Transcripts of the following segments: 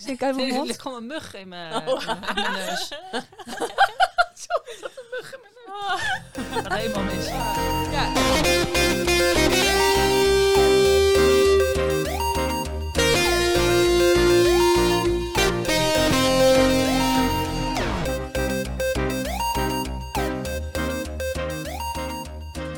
Stink uit mijn Er mond? ligt gewoon een mug in mijn, Oh. in mijn neus. Sorry, dat een mug in mijn neus. Gaat helemaal mis. Ja.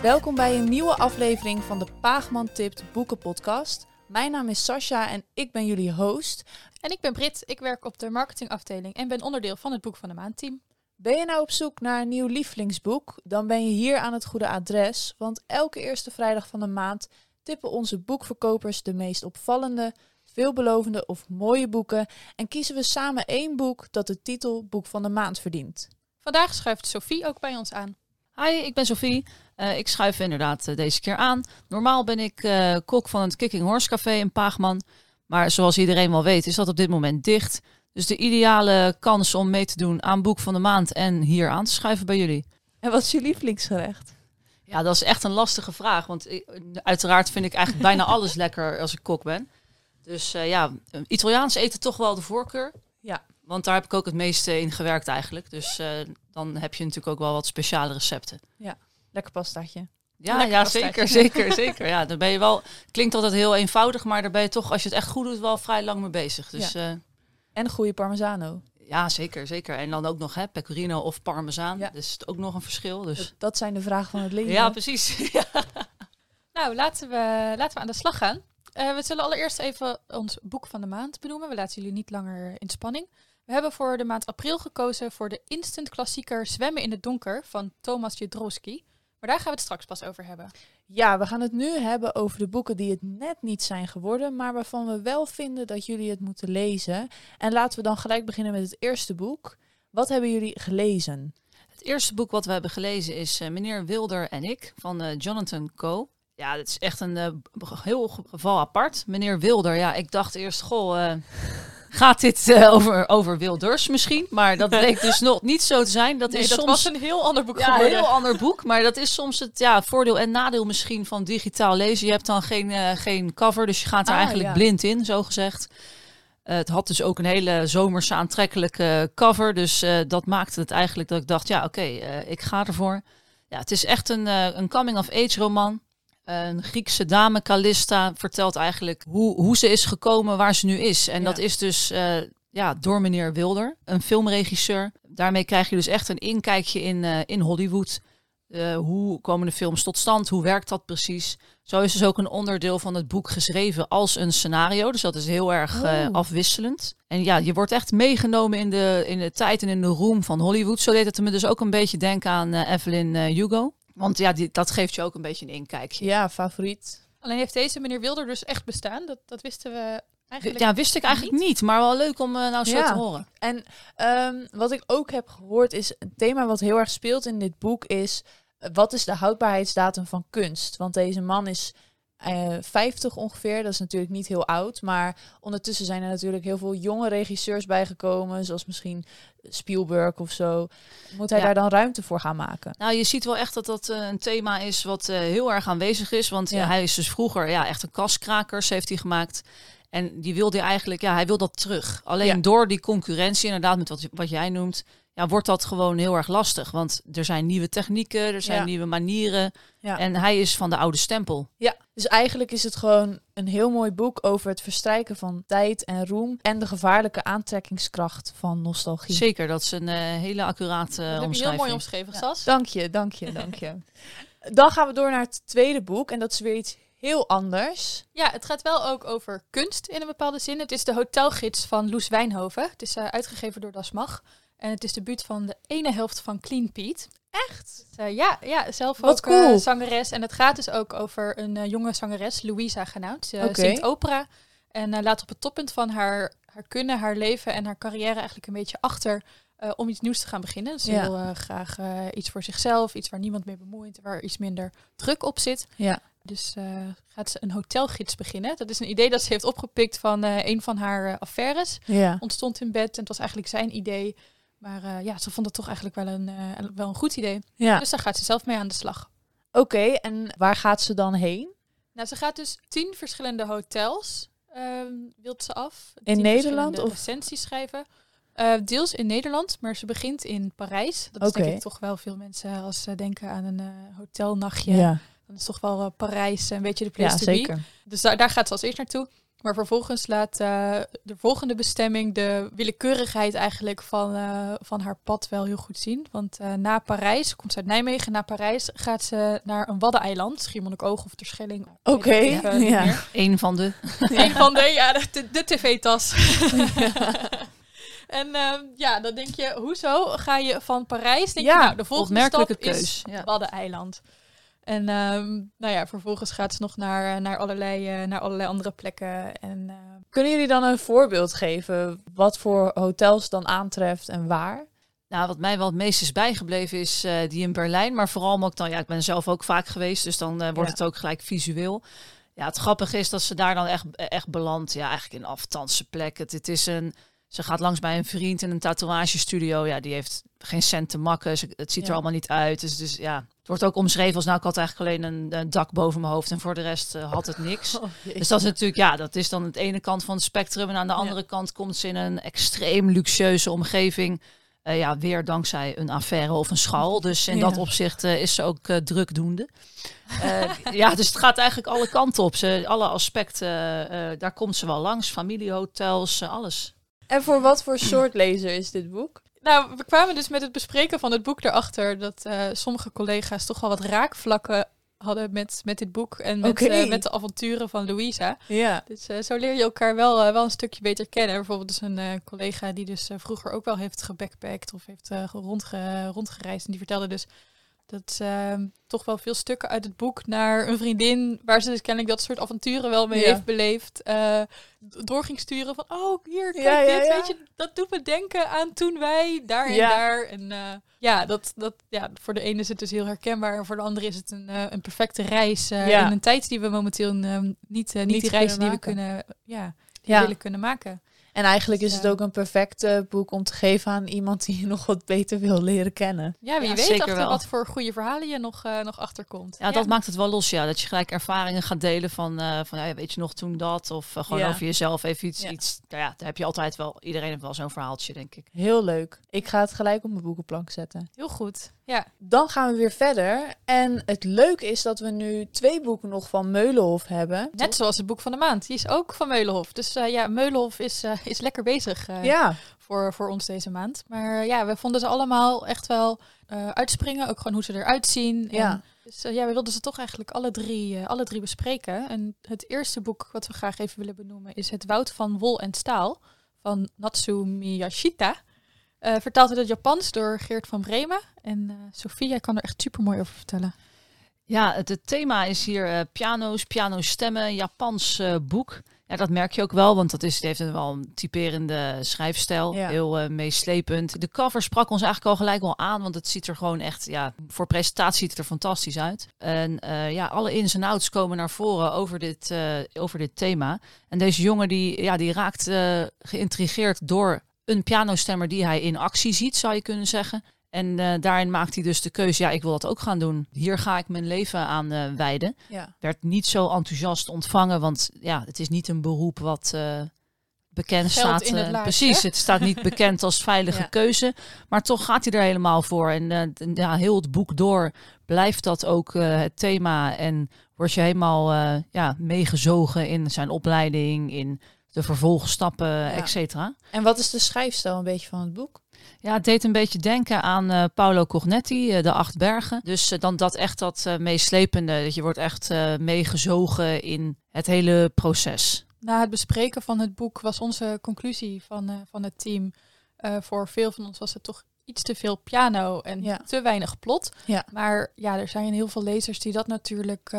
Welkom bij een nieuwe aflevering van de Paagman Tipt Boekenpodcast. Mijn naam is Sascha en ik ben jullie host. En ik ben Brit, ik werk op de marketingafdeling en ben onderdeel van het Boek van de Maand team. Ben je nou op zoek naar een nieuw lievelingsboek? Dan ben je hier aan het goede adres. Want elke eerste vrijdag van de maand tippen onze boekverkopers de meest opvallende, veelbelovende of mooie boeken. En kiezen we samen één boek dat de titel Boek van de Maand verdient. Vandaag schuift Sophie ook bij ons aan. Hi, ik ben Sophie. Eh, ik schuif inderdaad eh, deze keer aan. Normaal ben ik eh, kok van het Kicking Horse Café in Paagman. Maar zoals iedereen wel weet is dat op dit moment dicht. Dus de ideale kans om mee te doen aan Boek van de Maand en hier aan te schuiven bij jullie. En wat is je lievelingsgerecht? Ja, dat is echt een lastige vraag. Want uiteraard vind ik eigenlijk bijna alles lekker als ik kok ben. Dus eh, ja, Italiaans eten toch wel de voorkeur. Ja. Want daar heb ik ook het meeste in gewerkt eigenlijk. Dus eh, dan heb je natuurlijk ook wel wat speciale recepten. Lekker pastaatje. Ja, Lekker ja zeker, zeker, zeker. Ja, dan ben je wel. Klinkt altijd heel eenvoudig, maar daar ben je toch, als je het echt goed doet, wel vrij lang mee bezig. Dus ja, En een goede parmesano. ja zeker, zeker. En dan ook nog hè, pecorino of parmezaan. Ja. Dus het is ook nog een verschil. Dus Dat, dat zijn de vragen van het leven. ja, precies. Ja. Nou, laten we, laten we aan de slag gaan. Eh, we zullen allereerst even ons Boek van de Maand benoemen. We laten jullie niet langer in spanning. We hebben voor de maand april gekozen voor de instant klassieker Zwemmen in het donker van Thomas Jedrowski. Maar daar gaan we het straks pas over hebben. Ja, we gaan het nu hebben over de boeken die het net niet zijn geworden, maar waarvan we wel vinden dat jullie het moeten lezen. En laten we dan gelijk beginnen met het eerste boek. Wat hebben jullie gelezen? Het eerste boek wat we hebben gelezen is eh, Meneer Wilder en ik van eh, Jonathan Coe. Ja, dat is echt een eh, heel ge- geval apart. Meneer Wilder, ja, ik dacht eerst, goh, eh, gaat dit eh, over, over Wilders misschien? Maar dat bleek dus nog niet zo te zijn. Dat Nee, is dat soms was een heel ander boek ja, een geworden. heel ander boek. Maar dat is soms het ja, voordeel en nadeel misschien van digitaal lezen. Je hebt dan geen, eh, geen cover, dus je gaat er Ah, eigenlijk ja. blind in, zo gezegd. Eh, het had dus ook een hele zomerse aantrekkelijke cover. Dus dat maakte het eigenlijk dat ik dacht, ja oké, ik ga ervoor. Ja, het is echt een, een coming-of-age roman. Een Griekse dame, Callista, vertelt eigenlijk hoe, hoe ze is gekomen waar ze nu is. En Ja. dat is dus eh, ja, door meneer Wilder, een filmregisseur. Daarmee krijg je dus echt een inkijkje in, eh, in Hollywood. Eh, hoe komen de films tot stand? Hoe werkt dat precies? Zo is dus ook een onderdeel van het boek geschreven als een scenario. Dus dat is heel erg Oh. afwisselend. En ja, je wordt echt meegenomen in de, in de tijd en in de roem van Hollywood. Zo deed het me dus ook een beetje denken aan Evelyn Hugo. Want ja, die, dat geeft je ook een beetje een inkijkje. Ja, favoriet. Alleen heeft deze meneer Wilder dus echt bestaan. Dat, dat wisten we eigenlijk Ja, wist ik eigenlijk niet, maar wel leuk om eh, nou zo Ja. te horen. En ehm, wat ik ook heb gehoord is een thema wat heel erg speelt in dit boek is eh, wat is de houdbaarheidsdatum van kunst? Want deze man is eh 50 ongeveer, dat is natuurlijk niet heel oud, maar ondertussen zijn er natuurlijk heel veel jonge regisseurs bijgekomen, zoals misschien Spielberg of zo. Moet hij Ja. daar dan ruimte voor gaan maken? Nou, je ziet wel echt dat dat eh, een thema is wat eh, heel erg aanwezig is. Want Ja. eh, hij is dus vroeger ja, echt een kaskrakers heeft hij gemaakt. En die wilde eigenlijk, ja, hij wil dat terug. Alleen Ja. door die concurrentie, inderdaad, met wat, wat jij noemt, ja, wordt dat gewoon heel erg lastig. Want er zijn nieuwe technieken, er zijn Ja. nieuwe manieren. Ja. En hij is van de oude stempel. Ja, dus eigenlijk is het gewoon een heel mooi boek over het verstrijken van tijd en roem en de gevaarlijke aantrekkingskracht van nostalgie. Zeker, dat is een eh, hele accurate dat heb je heel omschrijving. mooi omschreven, Sas. Dank je, dank je, dank je. Dan gaan we door naar het tweede boek en dat is weer iets heel anders. Ja, het gaat wel ook over kunst in een bepaalde zin. Het is de hotelgids van Loes Wijnhoven. Het is eh, uitgegeven door Das Mag. En het is de buurt van de ene helft van Clean Pete. Echt? Dus, eh, ja, ja, zelf Wat ook eh, cool. zangeres. En het gaat dus ook over een eh, jonge zangeres, Louisa genaamd. Ze zingt opera. En laat op het toppunt van haar, haar kunnen, haar leven en haar carrière eigenlijk een beetje achter om iets nieuws te gaan beginnen. Dus ze Ja. wil graag iets voor zichzelf, iets waar niemand mee bemoeit, waar iets minder druk op zit. Ja. Dus gaat ze een hotelgids beginnen. Dat is een idee dat ze heeft opgepikt van een van haar affaires. Ja. Ontstond in bed en het was eigenlijk zijn idee. Maar eh, ja, ze vond het toch eigenlijk wel een, eh, wel een goed idee. Ja. Dus daar gaat ze zelf mee aan de slag. Oké, en waar gaat ze dan heen? Nou, ze gaat dus tien verschillende hotels ehm wilt ze af. In Tien Nederland, of? recensies schrijven. Eh, deels in Nederland, maar ze begint in Parijs. Dat is denk ik toch wel veel mensen als ze denken aan een hotelnachtje. Ja, Dan is toch wel Parijs een beetje de ja place to be. zeker. Dus daar, daar gaat ze als eerst naartoe. Maar vervolgens laat eh, de volgende bestemming de willekeurigheid eigenlijk van, eh, van haar pad wel heel goed zien. Want eh, na Parijs, komt ze uit Nijmegen, na Parijs gaat ze naar een waddeneiland, Schiermonnikoog of Terschelling. Oké, niet ja. Een van de. Een van de, ja, de, tv-tas. en ehm, ja, dan denk je, hoezo ga je van Parijs? Denk Ja, je, nou, de volgende stap keus, is ja. Waddeneiland. En ehm, nou ja, vervolgens gaat ze nog naar, eh, naar, allerlei, eh, naar allerlei andere plekken. En eh, Kunnen jullie dan een voorbeeld geven wat voor hotels dan aantreft en waar? Nou, wat mij wel het meest is bijgebleven is die in Berlijn. Maar vooral ik dan, ja, ik ben zelf ook vaak geweest, dus dan wordt Ja. het ook gelijk visueel. Ja, het grappige is dat ze daar dan echt, echt belandt. Ja, eigenlijk in afstandse plekken. Het, het is een, ze gaat langs bij een vriend in een tatoeagestudio. Ja, die heeft geen cent te makken. Ze, het ziet Ja. er allemaal niet uit. Dus, dus ja, het wordt ook omschreven als nou, ik had eigenlijk alleen een, een dak boven mijn hoofd en voor de rest eh, had het niks. Dus dat is natuurlijk, ja, dat is dan het ene kant van het spectrum. En aan de andere kant komt ze in een extreem luxueuze omgeving. Eh, ja, weer dankzij een affaire of een schal. Dus in Ja. dat opzicht eh, is ze ook eh, drukdoende. Ja, dus het gaat eigenlijk alle kanten op. Ze, alle aspecten, daar komt ze wel langs. Familiehotels, eh, alles. En voor wat voor soort lezer is dit boek? nou, we kwamen dus met het bespreken van het boek erachter dat eh, sommige collega's toch wel wat raakvlakken hadden met, met dit boek en met, eh, met de avonturen van Louisa. Ja. Dus eh, zo leer je elkaar wel, wel een stukje beter kennen. Bijvoorbeeld dus een collega die dus vroeger ook wel heeft gebackpackt of heeft rondge, rondgereisd. En die vertelde dus dat ehm, toch wel veel stukken uit het boek naar een vriendin, waar ze dus kennelijk dat soort avonturen wel mee Ja. heeft beleefd, eh, door ging sturen van, oh hier, kijk Ja, dit, ja. weet je, dat doet me denken aan toen wij daar en daar. En eh, ja, dat, dat, ja, voor de ene is het dus heel herkenbaar en voor de andere is het een, eh, een perfecte reis in een tijd die we momenteel ehm, niet, niet, Niet die reizen die we kunnen, ja, die we Ja. willen kunnen maken. En eigenlijk is het ook een perfect eh, boek om te geven aan iemand die je nog wat beter wil leren kennen. Ja, wie Ja, weet achter wel. wat voor goede verhalen je nog, eh, nog achterkomt. Ja, dat maakt het wel los, ja. Dat je gelijk ervaringen gaat delen van, eh, van ja, weet je nog toen dat? Of eh, gewoon Ja. over jezelf even iets, Ja. iets. Nou ja, daar heb je altijd wel, iedereen heeft wel zo'n verhaaltje, denk ik. Heel leuk. Ik ga het gelijk op mijn boekenplank zetten. Heel goed. Ja, Dan gaan we weer verder. En het leuke is dat we nu twee boeken nog van Meulenhof hebben. net zoals het boek van de maand. Die is ook van Meulenhof. Dus eh, ja, Meulenhof is, eh, is lekker bezig eh, Ja, voor, voor ons deze maand. Maar ja, we vonden ze allemaal echt wel uitspringen. Ook gewoon hoe ze eruit zien. Ja. En, dus ja, we wilden ze toch eigenlijk alle drie, alle drie bespreken. En het eerste boek wat we graag even willen benoemen is Het Woud van Wol en Staal van Natsu Miyashita. Eh, vertaald uit het Japans door Geert van Bremen. En eh Sofie, jij kan er echt super mooi over vertellen. Ja, het, het thema is hier eh, piano's, pianostemmen, Japans boek. Ja, dat merk je ook wel, want dat is, het heeft een wel een typerende schrijfstijl. Ja. Heel meeslepend. De cover sprak ons eigenlijk al gelijk wel aan, want het ziet er gewoon echt, ja, voor presentatie ziet het er fantastisch uit. En ja, alle ins en outs komen naar voren over dit, over dit thema. En deze jongen die, ja, die raakt geïntrigeerd door een pianostemmer die hij in actie ziet, zou je kunnen zeggen. En eh, daarin maakt hij dus de keuze, ja, ik wil dat ook gaan doen. Hier ga ik mijn leven aan eh, wijden. ja. Werd niet zo enthousiast ontvangen, want ja, het is niet een beroep wat eh, bekend Geld staat. precies, het staat niet bekend als veilige Ja. keuze. Maar toch gaat hij er helemaal voor. En ja, heel het boek door blijft dat ook het thema. En word je helemaal ja, meegezogen in zijn opleiding, in de vervolgstappen, et cetera. En wat is de schrijfstijl een beetje van het boek? Ja, het deed een beetje denken aan eh, Paolo Cognetti, eh, De Acht Bergen. Dus eh, dan dat echt dat meeslepende, dat je wordt echt meegezogen in het hele proces. Na het bespreken van het boek was onze conclusie van, van het team. voor veel van ons was het toch iets te veel piano en Ja. te weinig plot. Ja. Maar ja, er zijn heel veel lezers die dat natuurlijk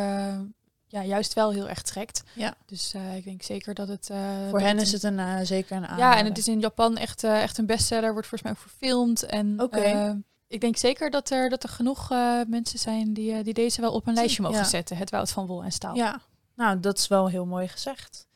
ja, juist wel heel erg trekt. Ja. Dus eh, ik denk zeker dat het... eh, Voor dat hen het is een- het een, eh, zeker een Ja, aanrader. en het is in Japan echt, echt een bestseller. Wordt volgens mij ook verfilmd. En Oké. eh, ik denk zeker dat er, dat er genoeg mensen zijn die, die deze wel op een lijstje mogen Ja. zetten. Het Woud van Wol en Staal. Ja, nou, dat is wel heel mooi gezegd.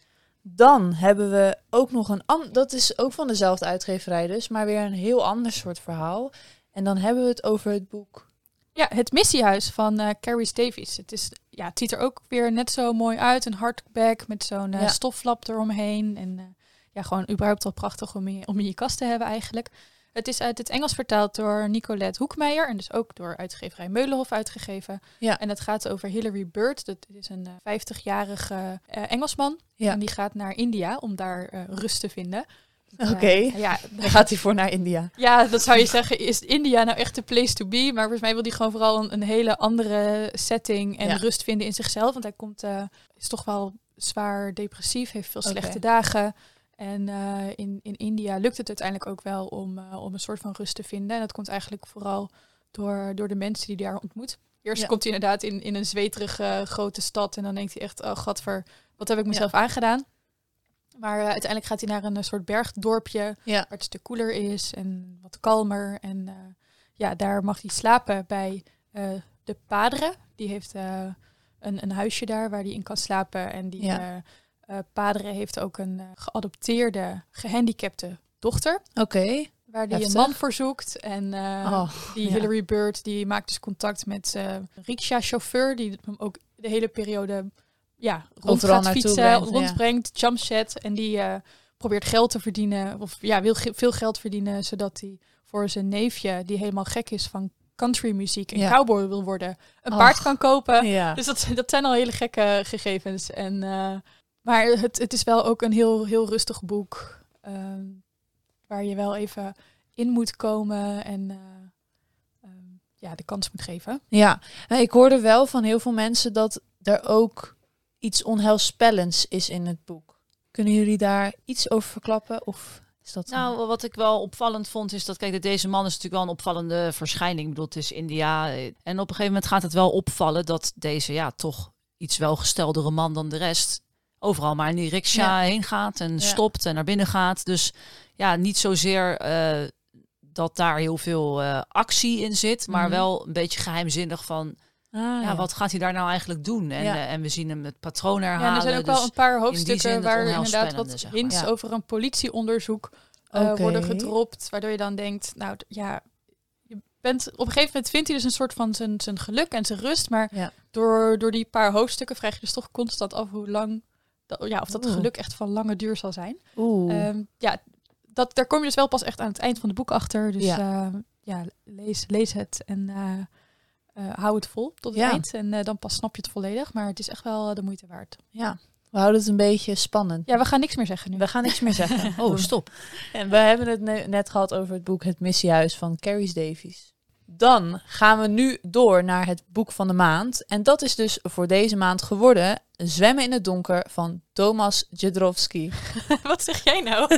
Dan hebben we ook nog een... Dat is ook van dezelfde uitgeverij dus, maar weer een heel ander soort verhaal. En dan hebben we het over het boek Ja, het missiehuis van uh, Carrie Davies. Het, is, ja, het ziet er ook weer net zo mooi uit. Een hardback met zo'n uh, Ja. stoflap eromheen. En eh, ja, gewoon überhaupt wel prachtig om, in- om in je kast te hebben eigenlijk. Het is uit het Engels vertaald door Nicolette Hoekmeijer. En dus ook door uitgeverij Meulenhof uitgegeven. Ja. En het gaat over Hilary Bird. Dat is een eh, 50-jarige eh, Engelsman. Ja. En die gaat naar India om daar eh, rust te vinden. Eh, Oké. ja, Dan gaat hij voor naar India. ja, dat zou je zeggen. Is India nou echt de place to be? Maar volgens mij wil hij gewoon vooral een, een hele andere setting en Ja. rust vinden in zichzelf. Want hij komt, eh, is toch wel zwaar depressief, heeft veel slechte dagen. En eh, in, in India lukt het uiteindelijk ook wel om, om een soort van rust te vinden. En dat komt eigenlijk vooral door, door de mensen die hij daar ontmoet. Eerst Ja. komt hij inderdaad in, in een zweterige grote stad. En dan denkt hij echt, oh gadver, wat heb ik mezelf aangedaan? Maar eh, uiteindelijk gaat hij naar een eh, soort bergdorpje Ja. waar het een stuk koeler is en wat kalmer. En eh, ja, daar mag hij slapen bij de padre. Die heeft een, een huisje daar waar hij in kan slapen. En die Ja. padre heeft ook een geadopteerde, gehandicapte dochter. Oké. Waar hij een man voor zoekt. En Oh, die ja. Hillary Bird die maakt dus contact met een rickshaw-chauffeur. Die hem ook de hele periode ja, rond gaat fietsen, brengt, ja. rondbrengt, jumpset. En die eh, probeert geld te verdienen. Of ja, wil ge- veel geld verdienen. Zodat hij voor zijn neefje, die helemaal gek is van countrymuziek en Ja. cowboy wil worden, een Och. paard kan kopen. ja. Dus dat, dat zijn al hele gekke gegevens. En, eh, maar het, het is wel ook een heel, heel rustig boek. ehm, waar je wel even in moet komen en eh, ehm, ja, de kans moet geven. Ja, Nou, ik hoorde wel van heel veel mensen dat er ook iets onheilspellends is in het boek. Kunnen jullie daar iets over verklappen? Of is dat Nou, wat ik wel opvallend vond, is dat, kijk, dat deze man is natuurlijk wel een opvallende verschijning. Ik bedoel, het is India. eh, En op een gegeven moment gaat het wel opvallen dat deze, ja, toch iets welgesteldere man dan de rest overal maar in die rickshaw Ja. heen gaat en Ja. stopt en naar binnen gaat. Dus ja, niet zozeer eh, dat daar heel veel eh, actie in zit, maar Mhm. wel een beetje geheimzinnig van, Ah, ja, wat gaat hij daar nou eigenlijk doen? En, Ja. eh, en we zien hem het patroon herhalen. Ja, er zijn ook dus- wel een paar hoofdstukken het waar inderdaad wat zeg maar. hints over een politieonderzoek eh, worden gedropt. Waardoor je dan denkt, nou ja, je bent, op een gegeven moment vindt hij dus een soort van zijn, zijn geluk en zijn rust. Maar door, door die paar hoofdstukken vraag je dus toch constant af hoe lang, dat, ja, of dat Oeh. geluk echt van lange duur zal zijn. Oeh. Ehm, ja, dat, daar kom je dus wel pas echt aan het eind van het boek achter. Dus Ja. ja, ja lees, lees het en eh, eh, hou het vol tot het Ja. eind. En eh, dan pas snap je het volledig. Maar het is echt wel de moeite waard. ja, we houden het een beetje spannend. Ja, we gaan niks meer zeggen nu. We gaan niks meer zeggen. Oh, stop. En we hebben het ne- net gehad over het boek Het Missiehuis van Carrie Davies. Dan gaan we nu door naar het boek van de maand. En dat is dus voor deze maand geworden Zwemmen in het donker van Thomas Jedrowski. Wat zeg jij nou?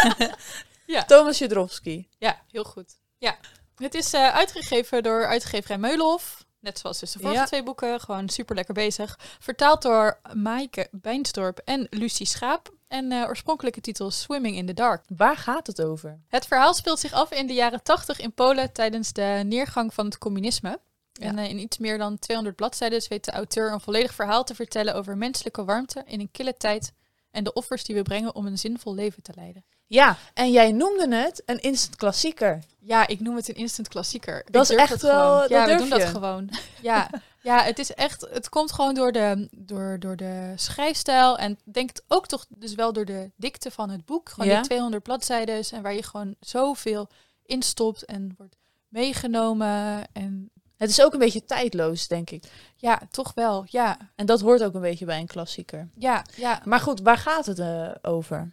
ja. Thomas Jedrowski. ja, heel goed. Ja. Het is eh, uitgegeven door uitgeverij Meulenhof. Net zoals dus de vorige Ja. twee boeken. Gewoon super lekker bezig. Vertaald door Maaike Bijnstorp en Lucie Schaap. En eh, oorspronkelijke titel Swimming in the Dark. Waar gaat het over? Het verhaal speelt zich af in de jaren 80 in Polen tijdens de neergang van het communisme. Ja. En eh, in iets meer dan 200 bladzijden weet de auteur een volledig verhaal te vertellen over menselijke warmte in een kille tijd en de offers die we brengen om een zinvol leven te leiden. Ja, en jij noemde het een instant klassieker. Ja, ik noem het een instant klassieker. Ik Dat is echt wel- gewoon. Ja, we doen dat gewoon. Ja, ja, het is echt. Het komt gewoon door de, door, door de schrijfstijl en denk ook toch dus wel door de dikte van het boek. Gewoon Ja. die 200 bladzijden en waar je gewoon zoveel instopt en wordt meegenomen en Het is ook een beetje tijdloos, denk ik. ja, toch wel. Ja, En dat hoort ook een beetje bij een klassieker. ja, ja. Maar goed, waar gaat het eh, over?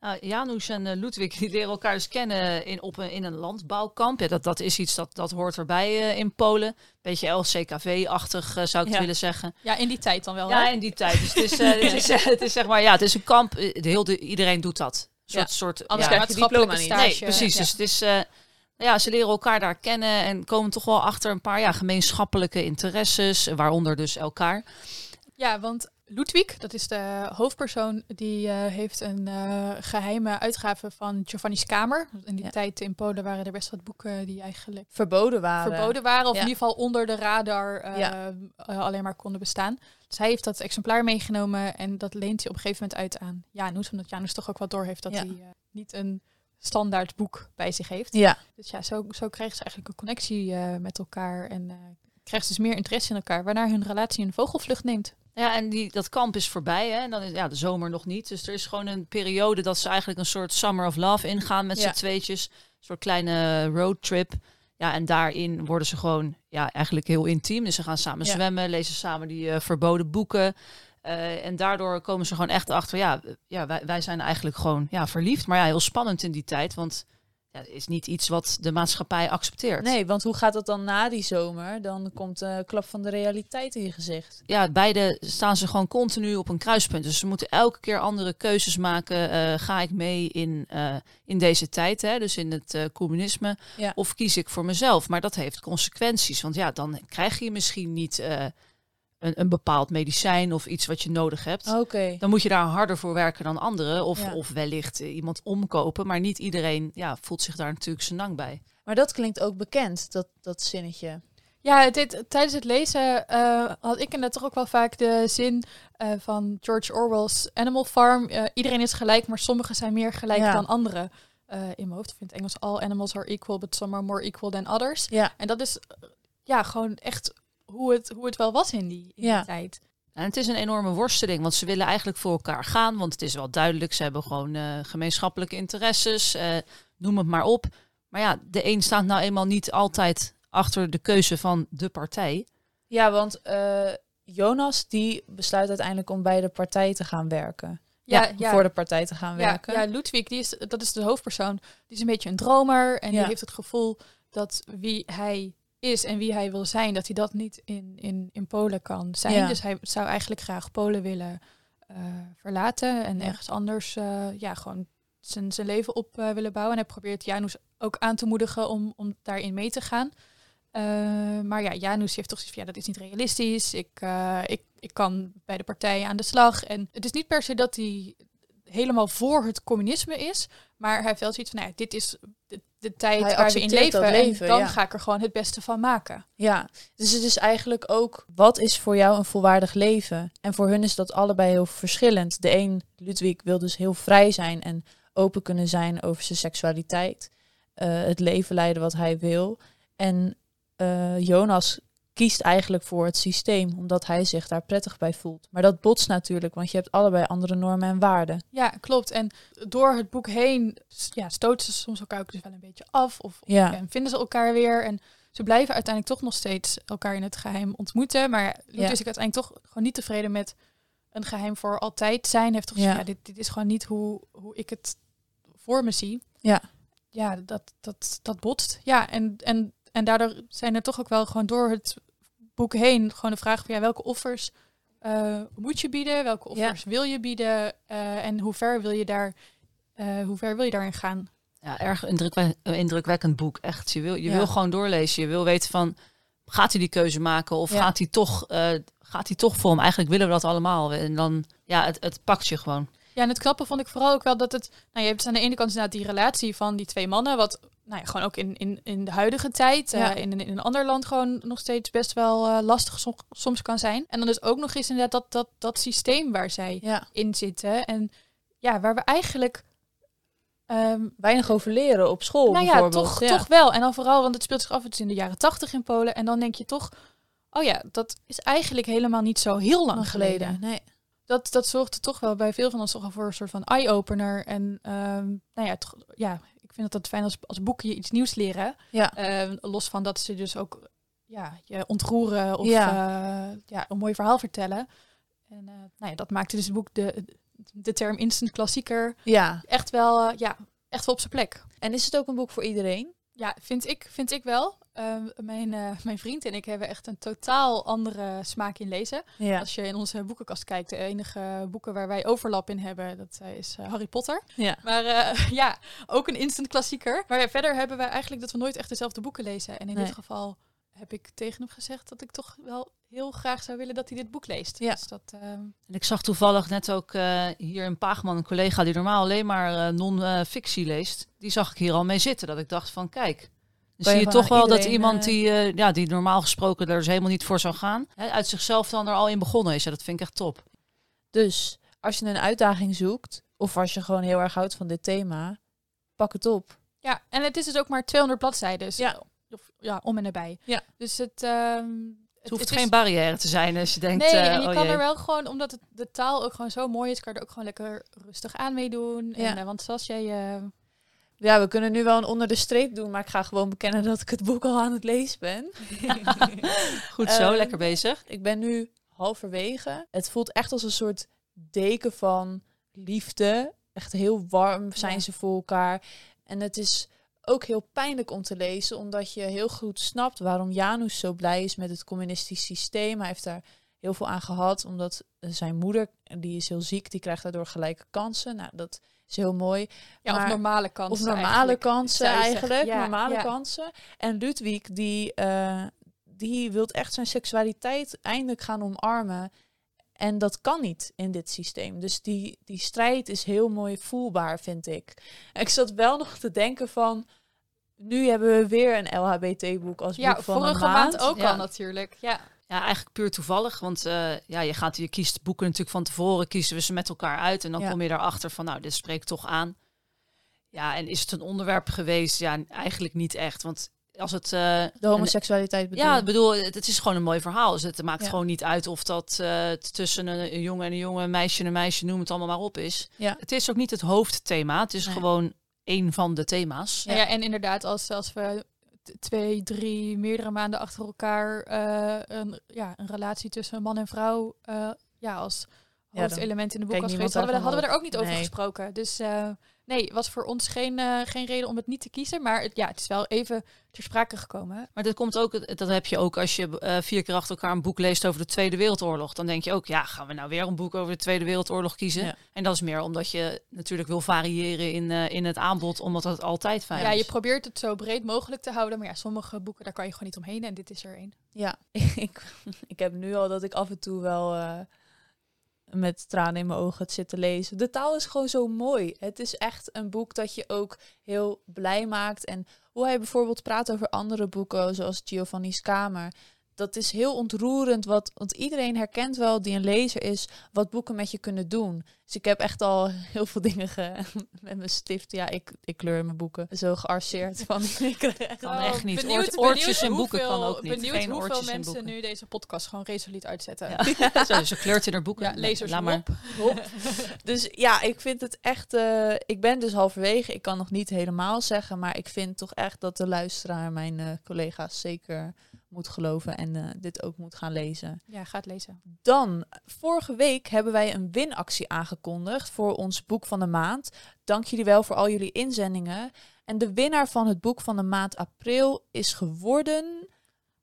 Nou, Janusz en eh, Ludwig die leren elkaar dus kennen in, op een, in een landbouwkamp. Ja, dat, dat is iets dat, dat hoort erbij eh, in Polen. Beetje LCKV-achtig zou ik Ja. het willen zeggen. Ja, in die tijd dan wel. Ja, hè? in die tijd. Dus het is, eh, het, is, eh, het is zeg maar, ja, het is een kamp. eh, De heel de, iedereen doet dat. Soort, Ja. soort Anders ja, maatschappelijke stage. Nee, precies. Dus het is, eh, ja, ze leren elkaar daar kennen en komen toch wel achter een paar ja, gemeenschappelijke interesses, waaronder dus elkaar. Ja, want Ludwig, dat is de hoofdpersoon, die eh, heeft een eh, geheime uitgave van Giovanni's Kamer. In die Ja. tijd in Polen waren er best wat boeken die eigenlijk Verboden waren. verboden waren. Of Ja. in ieder geval onder de radar eh, Ja. alleen maar konden bestaan. Dus hij heeft dat exemplaar meegenomen en dat leent hij op een gegeven moment uit aan Janus. Omdat Janus toch ook wel door heeft dat hij niet een standaard boek bij zich heeft. Ja, Dus ja, zo, zo krijgen ze eigenlijk een connectie met elkaar en krijgen ze dus meer interesse in elkaar, waarna hun relatie een vogelvlucht neemt. Ja, en die, dat kamp is voorbij. Hè? En dan is ja, de zomer nog niet. Dus er is gewoon een periode dat ze eigenlijk een soort summer of love ingaan met Ja. z'n tweetjes. Een soort kleine roadtrip. Ja, en daarin worden ze gewoon ja, eigenlijk heel intiem. Dus ze gaan samen Ja. zwemmen, lezen samen die eh, verboden boeken. Eh, en daardoor komen ze gewoon echt achter, ja, ja wij, wij zijn eigenlijk gewoon ja, verliefd. Maar ja, heel spannend in die tijd, want ja, is niet iets wat de maatschappij accepteert. nee, want hoe gaat dat dan na die zomer? Dan komt de klap van de realiteit in je gezicht. ja, beide staan ze gewoon continu op een kruispunt. Dus ze moeten elke keer andere keuzes maken. Eh, ga ik mee in, eh, in deze tijd, hè? dus in het eh, communisme, Ja. of kies ik voor mezelf? Maar dat heeft consequenties, want ja, dan krijg je misschien niet eh, een, een bepaald medicijn of iets wat je nodig hebt. Oké. Dan moet je daar harder voor werken dan anderen, of, Ja. of wellicht eh, iemand omkopen. Maar niet iedereen ja, voelt zich daar natuurlijk zijn lang bij. Maar dat klinkt ook bekend, dat, dat zinnetje. Ja, dit, tijdens het lezen eh, had ik inderdaad toch ook wel vaak de zin eh, van George Orwell's Animal Farm. Eh, iedereen is gelijk, maar sommigen zijn meer gelijk Ja. dan anderen. Eh, in mijn hoofd, of in het Engels, all animals are equal, but some are more equal than others. Ja. En dat is ja, gewoon echt hoe het, hoe het wel was in die, in Ja. die tijd. En het is een enorme worsteling, want ze willen eigenlijk voor elkaar gaan. Want het is wel duidelijk, ze hebben gewoon eh, gemeenschappelijke interesses, eh, noem het maar op. Maar ja, de een staat nou eenmaal niet altijd achter de keuze van de partij. Ja, want eh, Jonas die besluit uiteindelijk om bij de partij te gaan werken. Ja, ja, Voor de partij te gaan ja, werken. ja, Ludwig, die is, dat is de hoofdpersoon. Die is een beetje een dromer en Ja. die heeft het gevoel dat wie hij is en wie hij wil zijn, dat hij dat niet in, in, in Polen kan zijn. Ja. Dus hij zou eigenlijk graag Polen willen eh, verlaten en ergens anders eh, ja, gewoon zijn, zijn leven op eh, willen bouwen. En hij probeert Janus ook aan te moedigen om, om daarin mee te gaan. Maar ja, Janus heeft toch zoiets van, ja, dat is niet realistisch. Ik, ik, ik kan bij de partij aan de slag. En het is niet per se dat hij helemaal voor het communisme is. Maar hij heeft wel zoiets van, nou ja, dit is de, de tijd Hij waar we in leven. leven, en dan ja. ga ik er gewoon het beste van maken. Ja, dus het is eigenlijk ook, wat is voor jou een volwaardig leven? En voor hun is dat allebei heel verschillend. De een, Ludwig, wil dus heel vrij zijn en open kunnen zijn over zijn seksualiteit. eh, het leven leiden wat hij wil. En eh, Jonas kiest eigenlijk voor het systeem, omdat hij zich daar prettig bij voelt. Maar dat botst natuurlijk, want je hebt allebei andere normen en waarden. Ja, klopt. En door het boek heen ja, stoten ze soms elkaar ook dus wel een beetje af. Of, Ja. en vinden ze elkaar weer. En ze blijven uiteindelijk toch nog steeds elkaar in het geheim ontmoeten. Maar Ja. is uiteindelijk toch gewoon niet tevreden met een geheim voor altijd zijn. Heeft toch Ja. ja, dit, dit is gewoon niet hoe, hoe ik het voor me zie. Ja. Ja, dat, dat, dat botst. Ja, en, en, en daardoor zijn er toch ook wel gewoon door het boek heen gewoon de vraag van ja, welke offers eh, moet je bieden? Welke Ja. offers wil je bieden? Eh, en hoe ver wil je daar, eh, hoe ver wil je daarin gaan? Ja, erg indrukwekkend boek. Echt. Je wil, je Ja. wil gewoon doorlezen. Je wil weten van, gaat hij die keuze maken? Of Ja. gaat hij toch, gaat hij toch voor hem? Eigenlijk willen we dat allemaal. En dan, ja, het, het pakt je gewoon. Ja, en het knappe vond ik vooral ook wel dat het, nou je hebt aan de ene kant inderdaad die relatie van die twee mannen, wat nou ja, gewoon ook in, in, in de huidige tijd, eh, Ja. in, in een ander land gewoon nog steeds best wel eh, lastig som- soms kan zijn. En dan is ook nog eens inderdaad dat, dat, dat systeem waar zij Ja. in zitten en ja, waar we eigenlijk ehm, Weinig over leren op school nou ja, toch, toch wel. En dan vooral, want het speelt zich af, het is in de jaren tachtig in Polen. En dan denk je toch, oh ja, dat is eigenlijk helemaal niet zo heel lang geleden. geleden. Nee. Dat, dat zorgde toch wel bij veel van ons toch voor een soort van eye-opener. En ehm, nou ja, toch, ja, ik vind het dat fijn als, als boeken je iets nieuws leren. Ja. Ehm, los van dat ze dus ook ja, je ontroeren of Ja. ja. ja, een mooi verhaal vertellen. En eh, nou ja, dat maakte dus het boek de, de term instant klassieker ja. echt wel, eh, ja, echt wel op zijn plek. En is het ook een boek voor iedereen? Ja, vind ik, vind ik wel. Ehm, mijn, eh, mijn vriend en ik hebben echt een totaal andere smaak in lezen. Ja. Als je in onze boekenkast kijkt, de enige boeken waar wij overlap in hebben, dat eh, is eh, Harry Potter. Ja. Maar ja, ook een instant klassieker. Maar verder hebben wij eigenlijk dat we nooit echt dezelfde boeken lezen. En in Nee. dit geval heb ik tegen hem gezegd dat ik toch wel heel graag zou willen dat hij dit boek leest. Ja. Dus dat, ehm, En ik zag toevallig net ook hier in Paagman een collega die normaal alleen maar non-fictie leest. Die zag ik hier al mee zitten. Dat ik dacht van kijk, dan zie je toch wel dat iemand eh, die, eh, ja, die normaal gesproken er dus helemaal niet voor zou gaan. Hè, uit zichzelf dan er al in begonnen is. Ja, dat vind ik echt top. Dus als je een uitdaging zoekt, of als je gewoon heel erg houdt van dit thema, pak het op. Ja, en het is dus ook maar 200 bladzijden. Dus Ja. Of, ja, om en nabij. Ja. Dus het... ehm, Het hoeft is- geen barrière te zijn als je denkt... Nee, eh, en je oh kan jee. er wel gewoon, omdat het, de taal ook gewoon zo mooi is, kan je er ook gewoon lekker rustig aan meedoen. Ja. En, want zoals jij... eh, Ja, we kunnen nu wel een onder de streep doen, maar ik ga gewoon bekennen dat ik het boek al aan het lezen ben. Goed zo, Eh, lekker bezig. Ik ben nu halverwege. Het voelt echt als een soort deken van liefde. Echt heel warm zijn Ja. ze voor elkaar. En het is ook heel pijnlijk om te lezen, omdat je heel goed snapt waarom Janus zo blij is met het communistisch systeem. Hij heeft daar heel veel aan gehad, omdat zijn moeder, die is heel ziek, die krijgt daardoor gelijke kansen. Nou, dat is heel mooi. ja, of normale kansen Of normale eigenlijk, kansen eigenlijk. Ja, normale ja. kansen. En Ludwig, die, eh die wil echt zijn seksualiteit eindelijk gaan omarmen. En dat kan niet in dit systeem. Dus die, die strijd is heel mooi voelbaar, vind ik. En ik zat wel nog te denken van... Nu hebben we weer een LHBT-boek als Ja, boek van vorige een maand, maand. ook Ja. al natuurlijk. Ja. Ja, eigenlijk puur toevallig. Want eh, ja, je, gaat, je kiest boeken natuurlijk van tevoren, kiezen we ze met elkaar uit. En dan Ja. kom je erachter van, nou, dit spreekt toch aan. Ja, en is het een onderwerp geweest? Ja, eigenlijk niet echt. Want als het... eh, De homoseksualiteit bedoel ja, bedoel, het, het is gewoon een mooi verhaal. Dus het maakt Ja. gewoon niet uit of dat eh, tussen een, een jongen en een jongen, een meisje en een meisje, noem het allemaal maar op is. Ja. Het is ook niet het hoofdthema. Het is Nee. gewoon één van de thema's. Ja. en inderdaad, als, als we twee, drie, meerdere maanden achter elkaar eh, een, ja, een relatie tussen man en vrouw eh, ja, als hoofdelement in de boek was geweest, hadden we, hadden we er ook niet over Nee. gesproken. Dus eh, nee, was voor ons geen, eh, geen reden om het niet te kiezen. Maar het, ja, het is wel even ter sprake gekomen. Maar dat komt ook, dat heb je ook als je eh, vier keer achter elkaar een boek leest over de Tweede Wereldoorlog. Dan denk je ook, ja, gaan we nou weer een boek over de Tweede Wereldoorlog kiezen? Ja. En dat is meer omdat je natuurlijk wil variëren in, eh, in het aanbod, omdat het altijd fijn Ja, is. je probeert het zo breed mogelijk te houden. Maar ja, sommige boeken, daar kan je gewoon niet omheen. En dit is er één. Ja, ik, ik heb nu al dat ik af en toe wel eh, met tranen in mijn ogen het zit te lezen. De taal is gewoon zo mooi. Het is echt een boek dat je ook heel blij maakt. En hoe hij bijvoorbeeld praat over andere boeken, zoals Giovanni's Kamer. Dat is heel ontroerend, wat, want iedereen herkent wel die een lezer is, wat boeken met je kunnen doen. Dus ik heb echt al heel veel dingen ge- met mijn stift. Ja, ik, ik kleur mijn boeken zo gearseerd van. ik Kan echt niet. Benieuwd- Oort- oortjes in boeken kan hoeveel- ook niet. Benieuwd Geen hoeveel mensen nu deze podcast gewoon resoluut uitzetten. Ja. Zo, ze kleurt in haar boeken. Ja, lezers Laat maar. op. Dus ja, ik vind het echt. eh, ik ben dus halverwege. Ik kan nog niet helemaal zeggen. Maar ik vind toch echt dat de luisteraar, mijn eh, collega's, zeker moet geloven. En eh, dit ook moet gaan lezen. Ja, ga het lezen. Dan, vorige week hebben wij een winactie aangekondigd voor ons boek van de maand. Dank jullie wel voor al jullie inzendingen. En de winnaar van het boek van de maand april is geworden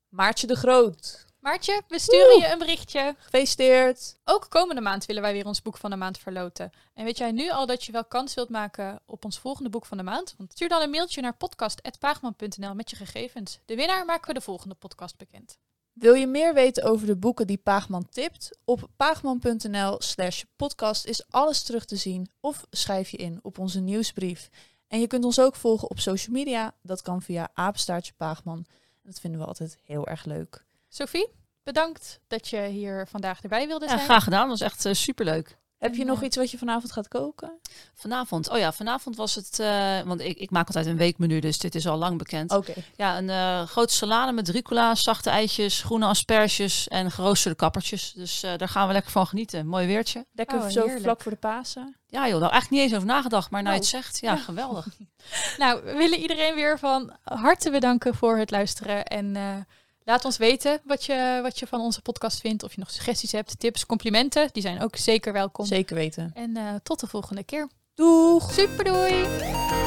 Maartje de Groot. Maartje, we sturen je een berichtje. Gefeliciteerd. Ook komende maand willen wij weer ons boek van de maand verloten. En weet jij nu al dat je wel kans wilt maken op ons volgende boek van de maand? Want stuur dan een mailtje naar podcast.paagman.nl met je gegevens. De winnaar maken we de volgende podcast bekend. Wil je meer weten over de boeken die Paagman tipt? Op paagman.nl slash podcast is alles terug te zien of schrijf je in op onze nieuwsbrief. En je kunt ons ook volgen op social media. Dat kan via apenstaartje Paagman. Dat vinden we altijd heel erg leuk. Sophie, bedankt dat je hier vandaag erbij wilde Ja, zijn. graag gedaan. Dat was echt eh, superleuk. Heb je nog iets wat je vanavond gaat koken? Vanavond, oh ja, vanavond was het, eh, want ik, ik maak altijd een weekmenu, dus dit is al lang bekend. Oké. Ja, een eh, grote salade met rucola, zachte eitjes, groene asperges en geroosterde kappertjes. Dus eh, daar gaan we lekker van genieten. Mooi weertje. Lekker Oh, zo heerlijk. vlak voor de Pasen. Ja joh, daar eigenlijk niet eens over nagedacht, maar nou je Oh. het zegt, ja, Ja. geweldig. Nou, we willen iedereen weer van harte bedanken voor het luisteren. En eh, laat ons weten wat je, wat je van onze podcast vindt. Of je nog suggesties hebt, tips, complimenten. Die zijn ook zeker welkom. Zeker weten. En eh, tot de volgende keer. Doeg! Super doei!